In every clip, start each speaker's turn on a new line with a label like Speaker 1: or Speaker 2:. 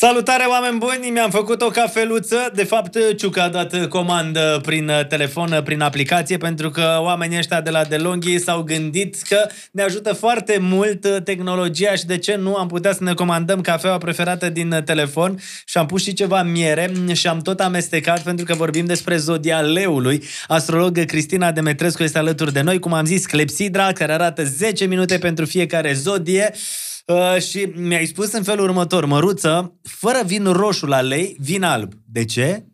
Speaker 1: Salutare, oameni buni! Mi-am făcut o cafeluță. De fapt, Ciuca a dat comandă prin telefon, prin aplicație, pentru că oamenii ăștia de la DeLonghi s-au gândit că ne ajută foarte mult tehnologia și de ce nu am putea să ne comandăm cafeaua preferată din telefon și am pus și ceva miere și am tot amestecat pentru că vorbim despre zodia leului. Astrolog Cristina Demetrescu este alături de noi, cum am zis, clepsidra, care arată 10 minute pentru fiecare zodie. Uh, și mi-ai spus în felul următor, măruță, fără vin roșu la lei, vin alb. De ce?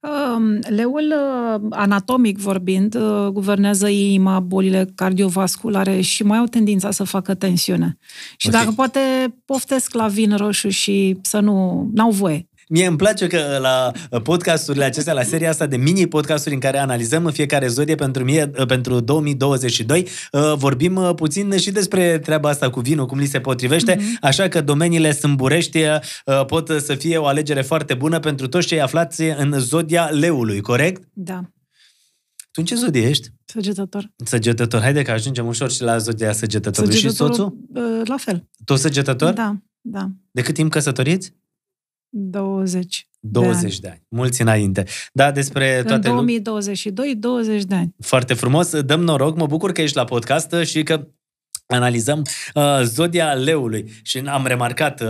Speaker 2: Um, leul, uh, anatomic vorbind, uh, guvernează inima, bolile cardiovasculare și mai au tendința să facă tensiune. Și okay. dacă poate poftesc la vin roșu și să nu... n-au voie.
Speaker 1: Mie îmi place că la podcasturile acestea, la seria asta de mini-podcasturi în care analizăm în fiecare zodie pentru, mie, pentru 2022, uh, vorbim uh, puțin și despre treaba asta cu vinul, cum li se potrivește, mm-hmm. așa că domeniile sâmburești uh, pot să fie o alegere foarte bună pentru toți cei aflați în zodia leului, corect?
Speaker 2: Da.
Speaker 1: Tu în ce zodie ești?
Speaker 2: Săgetător.
Speaker 1: Săgetător. Haide că ajungem ușor și la zodia săgetătorului. Și soțul?
Speaker 2: La fel.
Speaker 1: Tot săgetător?
Speaker 2: Da, da.
Speaker 1: De cât timp căsătoriți?
Speaker 2: 20.
Speaker 1: 20 de ani. de ani. Mulți înainte. Da, despre
Speaker 2: În
Speaker 1: toate...
Speaker 2: În 2022, 20 de ani.
Speaker 1: Foarte frumos. Dăm noroc. Mă bucur că ești la podcast și că analizăm uh, zodia leului și am remarcat uh,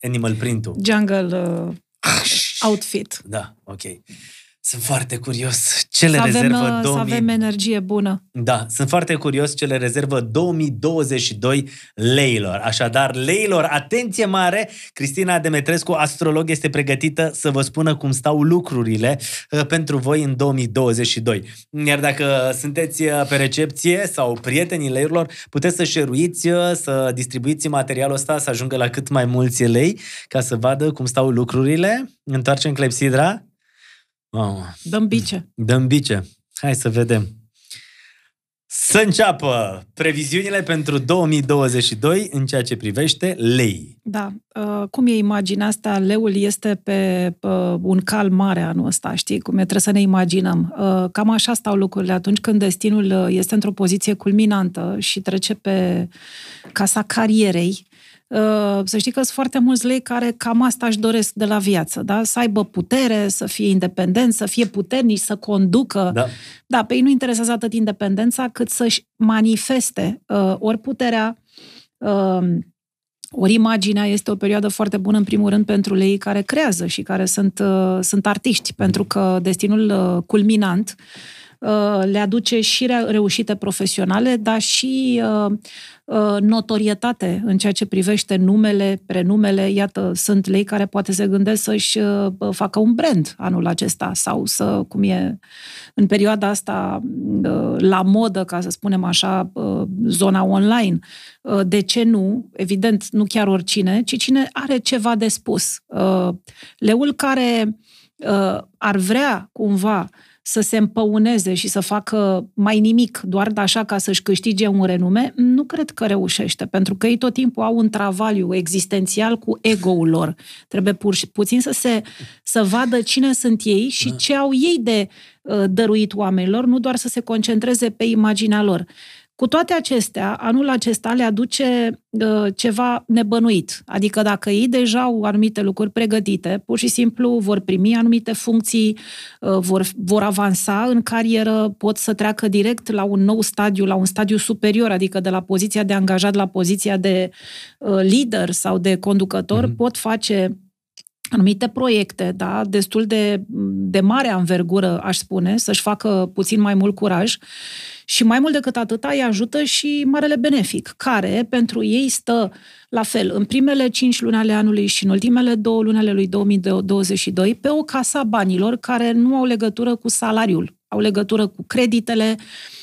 Speaker 1: animal print-ul.
Speaker 2: Jungle uh, outfit.
Speaker 1: Da, ok. Sunt foarte curios ce le
Speaker 2: să
Speaker 1: rezervă
Speaker 2: avem,
Speaker 1: 2000...
Speaker 2: Să avem energie bună.
Speaker 1: Da, sunt foarte curios ce le rezervă 2022 leilor. Așadar, leilor, atenție mare! Cristina Demetrescu, astrolog, este pregătită să vă spună cum stau lucrurile uh, pentru voi în 2022. Iar dacă sunteți uh, pe recepție sau prietenii leilor, puteți să șeruiți, uh, să distribuiți materialul ăsta, să ajungă la cât mai mulți lei, ca să vadă cum stau lucrurile. Întoarcem clepsidra.
Speaker 2: Oh. Dăm bice.
Speaker 1: Dăm bice. Hai să vedem. Să înceapă previziunile pentru 2022 în ceea ce privește lei.
Speaker 2: Da. Uh, cum e imaginea asta? Leul este pe uh, un cal mare anul ăsta, știi? Cum e, trebuie să ne imaginăm. Uh, cam așa stau lucrurile atunci când destinul uh, este într-o poziție culminantă și trece pe casa carierei Uh, să știi că sunt foarte mulți lei care cam asta își doresc de la viață, da? Să aibă putere, să fie independent, să fie puternici, să conducă. Da, da pe ei nu interesează atât independența cât să-și manifeste uh, ori puterea, uh, ori imaginea este o perioadă foarte bună, în primul rând, pentru lei care creează și care sunt, uh, sunt artiști, pentru că destinul uh, culminant uh, le aduce și reușite profesionale, dar și uh, Uh, notorietate în ceea ce privește numele, prenumele. Iată, sunt lei care poate se gândesc să-și uh, facă un brand anul acesta sau să, cum e în perioada asta uh, la modă, ca să spunem așa, zona online. De ce nu? Evident, nu chiar oricine, ci cine are ceva de spus. Leul care ar vrea cumva să se împăuneze și să facă mai nimic doar de așa ca să-și câștige un renume, nu cred că reușește, pentru că ei tot timpul au un travaliu existențial cu ego-ul lor. Trebuie pur și puțin să se să vadă cine sunt ei și da. ce au ei de uh, dăruit oamenilor, nu doar să se concentreze pe imaginea lor. Cu toate acestea, anul acesta le aduce uh, ceva nebănuit. Adică dacă ei deja au anumite lucruri pregătite, pur și simplu vor primi anumite funcții, uh, vor, vor avansa în carieră, pot să treacă direct la un nou stadiu, la un stadiu superior, adică de la poziția de angajat la poziția de uh, lider sau de conducător, mm-hmm. pot face anumite proiecte, da, destul de, de mare anvergură, aș spune, să-și facă puțin mai mult curaj. Și mai mult decât atât, îi ajută și marele benefic, care pentru ei stă la fel în primele cinci luni ale anului și în ultimele două luni ale lui 2022 pe o casa banilor care nu au legătură cu salariul, au legătură cu creditele, uh, Uh,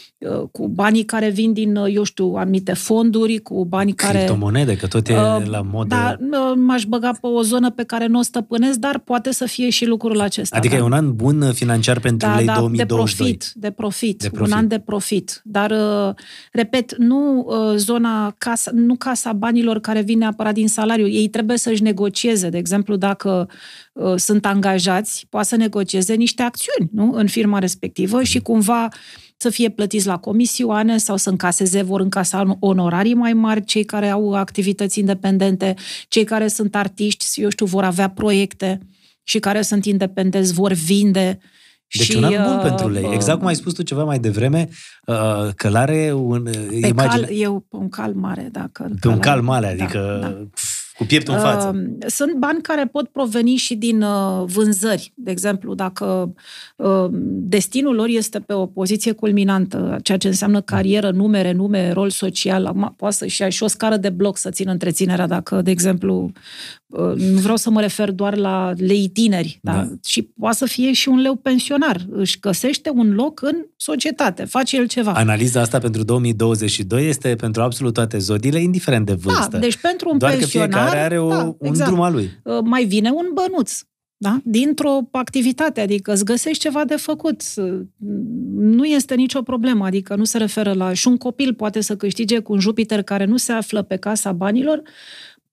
Speaker 2: cu banii care vin din, uh, eu știu, anumite fonduri, cu banii care...
Speaker 1: Criptomonede, că tot e uh, la modă.
Speaker 2: Da, m-aș băga pe o zonă pe care nu o stăpânesc, dar poate să fie și lucrul acesta.
Speaker 1: Adică
Speaker 2: da.
Speaker 1: e un an bun financiar pentru
Speaker 2: da,
Speaker 1: lei
Speaker 2: da,
Speaker 1: 2022.
Speaker 2: De profit, de profit, de profit, un an de profit. Dar, repet, nu zona, casa, nu casa banilor care vine neapărat din salariu. Ei trebuie să-și negocieze. De exemplu, dacă sunt angajați, poate să negocieze niște acțiuni nu? în firma respectivă și cumva să fie plătiți la comisioane sau să încaseze, vor încasa onorarii mai mari, cei care au activități independente, cei care sunt artiști, eu știu, vor avea proiecte și care sunt independenți, vor vinde.
Speaker 1: Deci
Speaker 2: și,
Speaker 1: un an bun
Speaker 2: uh,
Speaker 1: pentru lei. Exact cum ai spus tu ceva mai devreme, uh, că are un
Speaker 2: pe
Speaker 1: imagine...
Speaker 2: cal, e un cal mare, dacă...
Speaker 1: Pe un cal mare, adică
Speaker 2: Da, da.
Speaker 1: Cu pieptul în față.
Speaker 2: Uh, Sunt bani care pot proveni și din uh, vânzări. De exemplu, dacă uh, destinul lor este pe o poziție culminantă, ceea ce înseamnă carieră, nume, nume, rol social, acum poate să-și ia și o scară de bloc să țină întreținerea, dacă, de exemplu, uh, nu vreau să mă refer doar la lei tineri, da?
Speaker 1: Da.
Speaker 2: și poate să fie și un leu pensionar. Își găsește un loc în societate, face el ceva.
Speaker 1: Analiza asta pentru 2022 este pentru absolut toate zodiile, indiferent de vârstă.
Speaker 2: Da, deci pentru un
Speaker 1: Doar că
Speaker 2: pensionar...
Speaker 1: fiecare are o,
Speaker 2: da,
Speaker 1: un
Speaker 2: exact.
Speaker 1: drum al lui.
Speaker 2: Uh, mai vine un bănuț. Da? Dintr-o activitate, adică îți găsești ceva de făcut. Uh, Nu este nicio problemă, adică nu se referă la... Și un copil poate să câștige cu un Jupiter care nu se află pe casa banilor,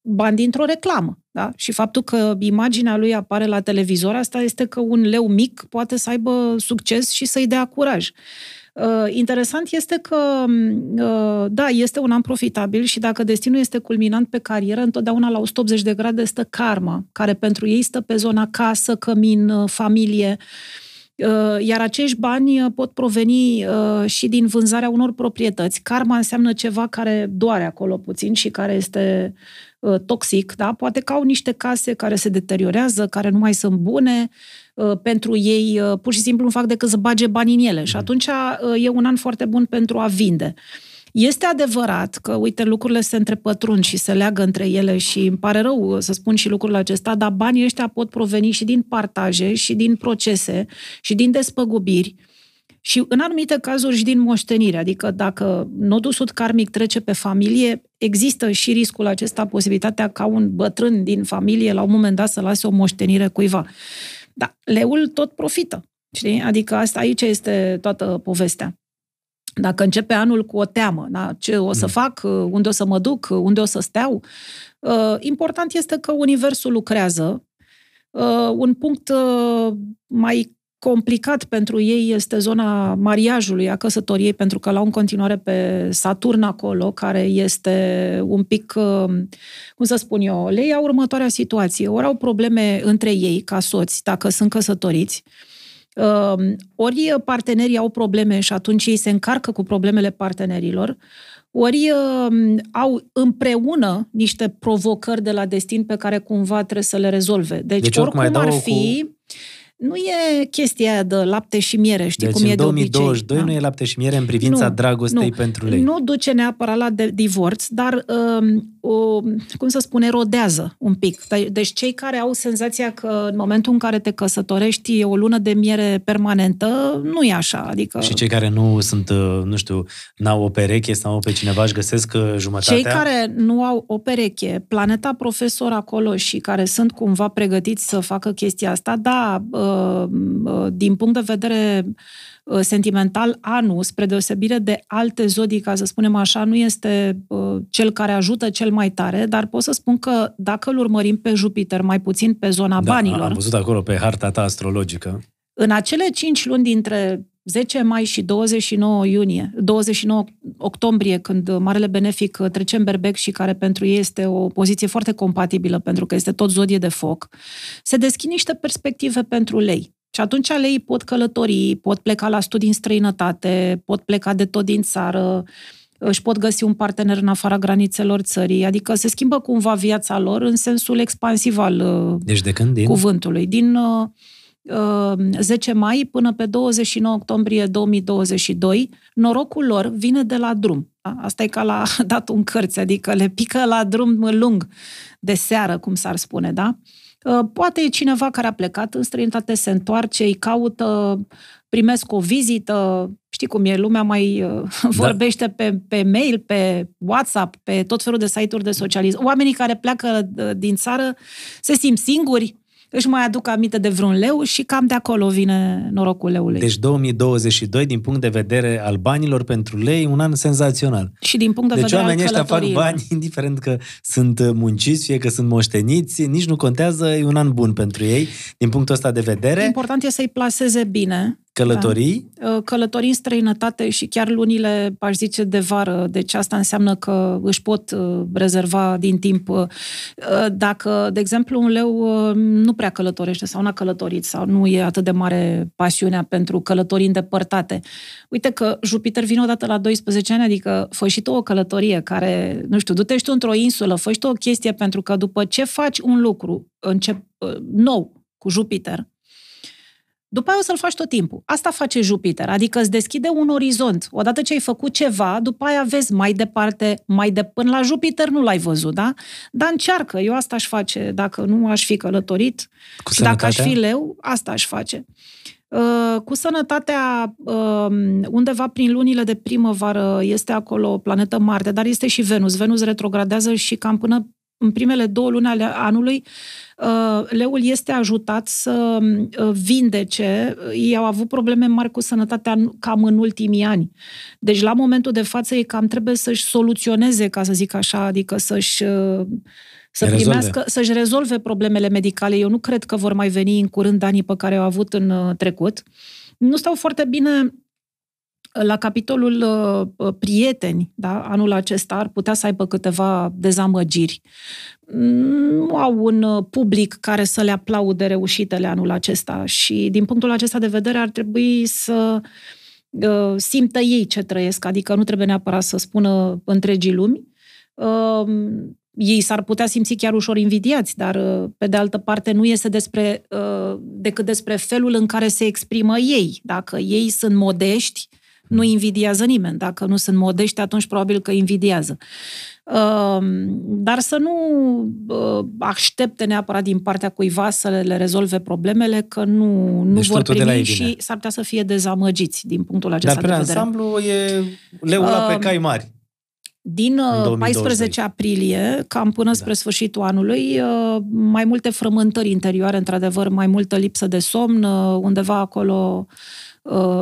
Speaker 2: bani dintr-o reclamă. Da? Și faptul că imaginea lui apare la televizor, asta este că un leu mic poate să aibă succes și să-i dea curaj. Uh, interesant este că, uh, da, este un an profitabil și dacă destinul este culminant pe carieră, întotdeauna la 180 de grade stă karma, care pentru ei stă pe zona casă, cămin, uh, familie. Uh, Iar acești bani uh, pot proveni uh, și din vânzarea unor proprietăți. Karma înseamnă ceva care doare acolo puțin și care este uh, toxic, da? Poate că au niște case care se deteriorează, care nu mai sunt bune, uh, pentru ei uh, pur și simplu nu fac decât să bage bani în ele și atunci uh, e un an foarte bun pentru a vinde. Este adevărat că, uite, lucrurile se întrepătrund și se leagă între ele și îmi pare rău uh, să spun și lucrul acesta, dar banii ăștia pot proveni și din partaje, și din procese, și din despăgubiri, și în anumite cazuri și din moștenire. Adică dacă nodul sud karmic trece pe familie, există și riscul acesta, posibilitatea ca un bătrân din familie la un moment dat să lase o moștenire cuiva. Dar leul tot profită. Știi? Adică asta aici este toată povestea. Dacă începe anul cu o teamă, da? ce o să fac, unde o să mă duc, unde o să steau, uh, important este că Universul lucrează. Uh, Un punct uh, mai complicat pentru ei este zona mariajului, a căsătoriei, pentru că l-au în continuare pe Saturn acolo, care este un pic, uh, cum să spun eu, le ia următoarea situație. Ori au probleme între ei, ca soți, dacă sunt căsătoriți, Uh, ori partenerii au probleme și atunci ei se încarcă cu problemele partenerilor, ori uh, au împreună niște provocări de la destin pe care cumva trebuie să le rezolve. Deci,
Speaker 1: Deci oricum
Speaker 2: oricum
Speaker 1: ai
Speaker 2: ar
Speaker 1: dau
Speaker 2: fi, nu e chestia aia de lapte și miere, știi
Speaker 1: Deci
Speaker 2: cum
Speaker 1: în
Speaker 2: e de
Speaker 1: 2022
Speaker 2: obicei.
Speaker 1: nu e lapte și miere în privința
Speaker 2: Nu,
Speaker 1: dragostei
Speaker 2: nu.
Speaker 1: pentru lei.
Speaker 2: Nu duce neapărat la de- divorț, dar, um, o, cum să spun, erodează un pic. De- Deci cei care au senzația că în momentul în care te căsătorești e o lună de miere permanentă, nu e așa. Adică
Speaker 1: Și cei care nu sunt, uh, nu știu, n-au o pereche sau au pe cineva își găsesc uh, jumătatea.
Speaker 2: Cei care nu au o pereche, planeta profesor acolo și care sunt cumva pregătiți să facă chestia asta, da, uh, uh, din punct de vedere uh, sentimental, anul, spre deosebire de alte zodii, ca să spunem așa, nu este uh, cel care ajută cel mai tare, dar pot să spun că dacă îl urmărim pe Jupiter, mai puțin pe zona
Speaker 1: da,
Speaker 2: banilor,
Speaker 1: am văzut acolo pe harta ta astrologică.
Speaker 2: în acele 5 luni dintre 10 mai și 29 iunie, 29 octombrie, când Marele Benefic trece în berbec și care pentru ei este o poziție foarte compatibilă, pentru că este tot zodie de foc, se deschid niște perspective pentru lei. Și atunci lei pot călători, pot pleca la studii în străinătate, pot pleca de tot din țară, își pot găsi un partener în afara granițelor țării, adică se schimbă cumva viața lor în sensul expansiv al uh,
Speaker 1: Deci de când? Din?
Speaker 2: cuvântului. Din uh, uh, 10 mai până pe 29 octombrie 2022, norocul lor vine de la drum. Da? Asta e ca la datul în cărți, adică le pică la drum lung de seară, cum s-ar spune, da? Uh, Poate e cineva care a plecat în străinătate, se întoarce, îi caută, primesc o vizită, știi cum e, lumea mai uh, vorbește pe, pe mail, pe WhatsApp, pe tot felul de site-uri de socializare. Oamenii care pleacă uh, din țară se simt singuri, își mai aduc aminte de vreun leu și cam de acolo vine norocul leului.
Speaker 1: Deci 2022, din punct de vedere al banilor pentru lei, un an senzațional.
Speaker 2: și din punct de
Speaker 1: Deci
Speaker 2: vedere
Speaker 1: oamenii
Speaker 2: al
Speaker 1: ăștia fac
Speaker 2: călătoriilor.
Speaker 1: bani, indiferent că sunt uh, munciți, fie că sunt moșteniți, nici nu contează, e un an bun pentru ei, din punctul ăsta de vedere.
Speaker 2: Important e să-i plaseze bine
Speaker 1: Călătorii?
Speaker 2: Da. Călătorii în străinătate și chiar lunile, aș zice, de vară. Deci asta înseamnă că își pot uh, rezerva din timp. Uh, dacă, de exemplu, un leu uh, nu prea călătorește sau n-a călătorit sau nu e atât de mare pasiunea pentru călătorii îndepărtate. Uite că Jupiter vine odată la 12 ani, adică fă și tu o călătorie care, nu știu, du-te și tu într-o insulă, fă și tu o chestie pentru că după ce faci un lucru încep, nou cu Jupiter, după aia o să-l faci tot timpul. Asta face Jupiter, adică îți deschide un orizont. Odată ce ai făcut ceva, după aia vezi mai departe, mai de până la Jupiter nu l-ai văzut, da? Dar încearcă, eu asta aș face dacă nu aș fi călătorit
Speaker 1: Cu
Speaker 2: și dacă aș fi leu, asta aș face. Uh, cu sănătatea, uh, undeva prin lunile de primăvară este acolo planetă Marte, dar este și Venus. Venus retrogradează și cam până în primele două luni ale anului, uh, leul este ajutat să uh, vindece. Ei au avut probleme mari cu sănătatea cam în ultimii ani. Deci, la momentul de față, ei cam trebuie să-și soluționeze, ca să zic așa, adică să-și uh, să
Speaker 1: Rezolve.
Speaker 2: primească, să-și rezolve problemele medicale. Eu nu cred că vor mai veni în curând anii pe care au avut în trecut. Nu stau foarte bine la capitolul uh, prieteni, da, anul acesta ar putea să aibă câteva dezamăgiri. Nu au un uh, public care să le aplaude reușitele anul acesta și din punctul acesta de vedere ar trebui să uh, simtă ei ce trăiesc, adică nu trebuie neapărat să spună întregii lumi. Uh, ei s-ar putea simți chiar ușor invidiați, dar uh, pe de altă parte nu este despre, uh, decât despre felul în care se exprimă ei. Dacă ei sunt modești, nu invidiază nimeni. Dacă nu sunt modești, atunci probabil că invidiază. Dar să nu aștepte neapărat din partea cuiva să le rezolve problemele, că nu, nu
Speaker 1: deci
Speaker 2: vor primi
Speaker 1: de
Speaker 2: și s-ar putea să fie dezamăgiți din punctul acesta
Speaker 1: Dar pe
Speaker 2: de vedere.
Speaker 1: ansamblu e leul uh, pe cai mari.
Speaker 2: Din 14 aprilie, cam până da. spre sfârșitul anului, mai multe frământări interioare, într-adevăr, mai multă lipsă de somn, undeva acolo Uh,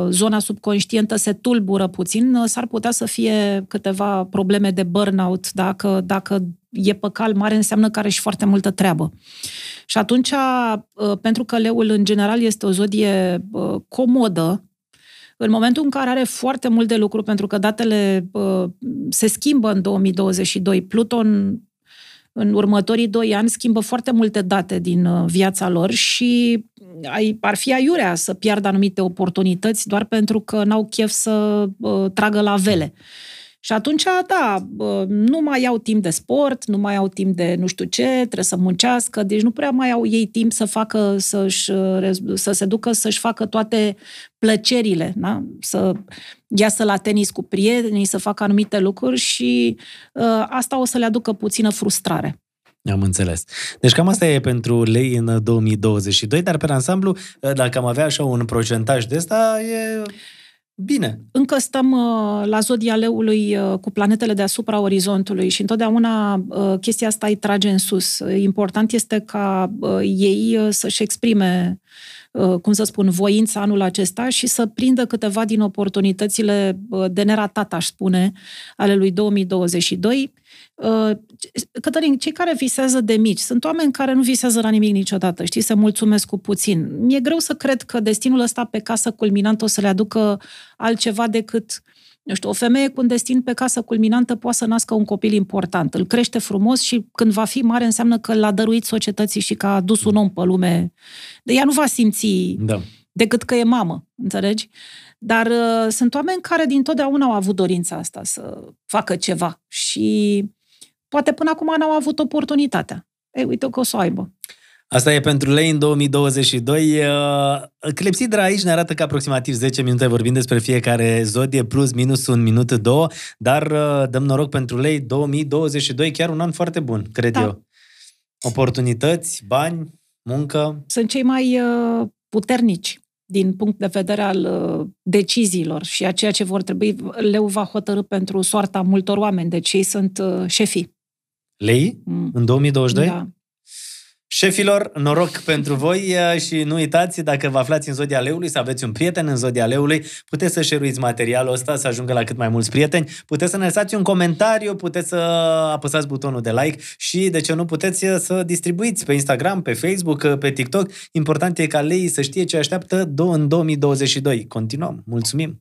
Speaker 2: zona subconștientă se tulbură puțin, uh, s-ar putea să fie câteva probleme de burnout. Dacă, dacă e pe cal mare, înseamnă că are și foarte multă treabă. Și atunci, uh, pentru că leul în general este o zodie comodă, în momentul în care are foarte mult de lucru, pentru că datele se schimbă în 2022, Pluton în următorii doi ani schimbă foarte multe date din viața lor și ai, ar fi aiurea să piardă anumite oportunități doar pentru că n-au chef să uh, tragă la vele. Și atunci, da, nu mai au timp de sport, nu mai au timp de nu știu ce, trebuie să muncească, deci nu prea mai au ei timp să facă, să-și, să se ducă să-și facă toate plăcerile, da? să iasă la tenis cu prietenii, să facă anumite lucruri și uh, asta o să le aducă puțină frustrare.
Speaker 1: Am înțeles. Deci cam asta e pentru lei în 2022, dar pe ansamblu, dacă am avea așa un procentaj de asta, e bine.
Speaker 2: Încă stăm uh, la zodia leului uh, cu planetele deasupra orizontului și întotdeauna uh, chestia asta îi trage în sus. Important este ca ei să-și exprime cum să spun, voința anul acesta și să prindă câteva din oportunitățile de neratat, aș spune, ale lui 2022 Uh, Cătălin, cei care visează de mici, sunt oameni care nu visează la nimic niciodată, știi, se mulțumesc cu puțin. Mi-e greu să cred că destinul ăsta pe casă culminantă o să le aducă altceva decât nu știu, o femeie cu un destin pe casă culminantă poate să nască un copil important. Îl crește frumos și când va fi mare înseamnă că l-a dăruit societății și că a adus un om pe lume. De ea nu va simți da. decât că e mamă, înțelegi? Dar uh, sunt oameni care din totdeauna au avut dorința asta să facă ceva și poate până acum n-au avut oportunitatea. Ei, uite că o să o aibă.
Speaker 1: Asta e pentru lei în 2022. Uh, Clepsidra aici ne arată că aproximativ 10 minute vorbim despre fiecare zodie, plus minus un minut, două, dar uh, dăm noroc pentru lei 2022, chiar un an foarte bun, cred da. eu. Oportunități, bani, muncă.
Speaker 2: Sunt cei mai uh, puternici din punct de vedere al uh, deciziilor și a ceea ce vor trebui, leu va hotărâ pentru soarta multor oameni, deci ei sunt uh, șefii.
Speaker 1: Lei? Mm. În 2022?
Speaker 2: Da.
Speaker 1: Șefilor, noroc pentru voi și nu uitați, dacă vă aflați în Zodia Leului, să aveți un prieten în Zodia Leului, puteți să share materialul ăsta, să ajungă la cât mai mulți prieteni, puteți să ne lăsați un comentariu, puteți să apăsați butonul de like și, de ce nu, puteți să distribuiți pe Instagram, pe Facebook, pe TikTok. Important e ca lei să știe ce așteaptă în 2022. Continuăm. Mulțumim!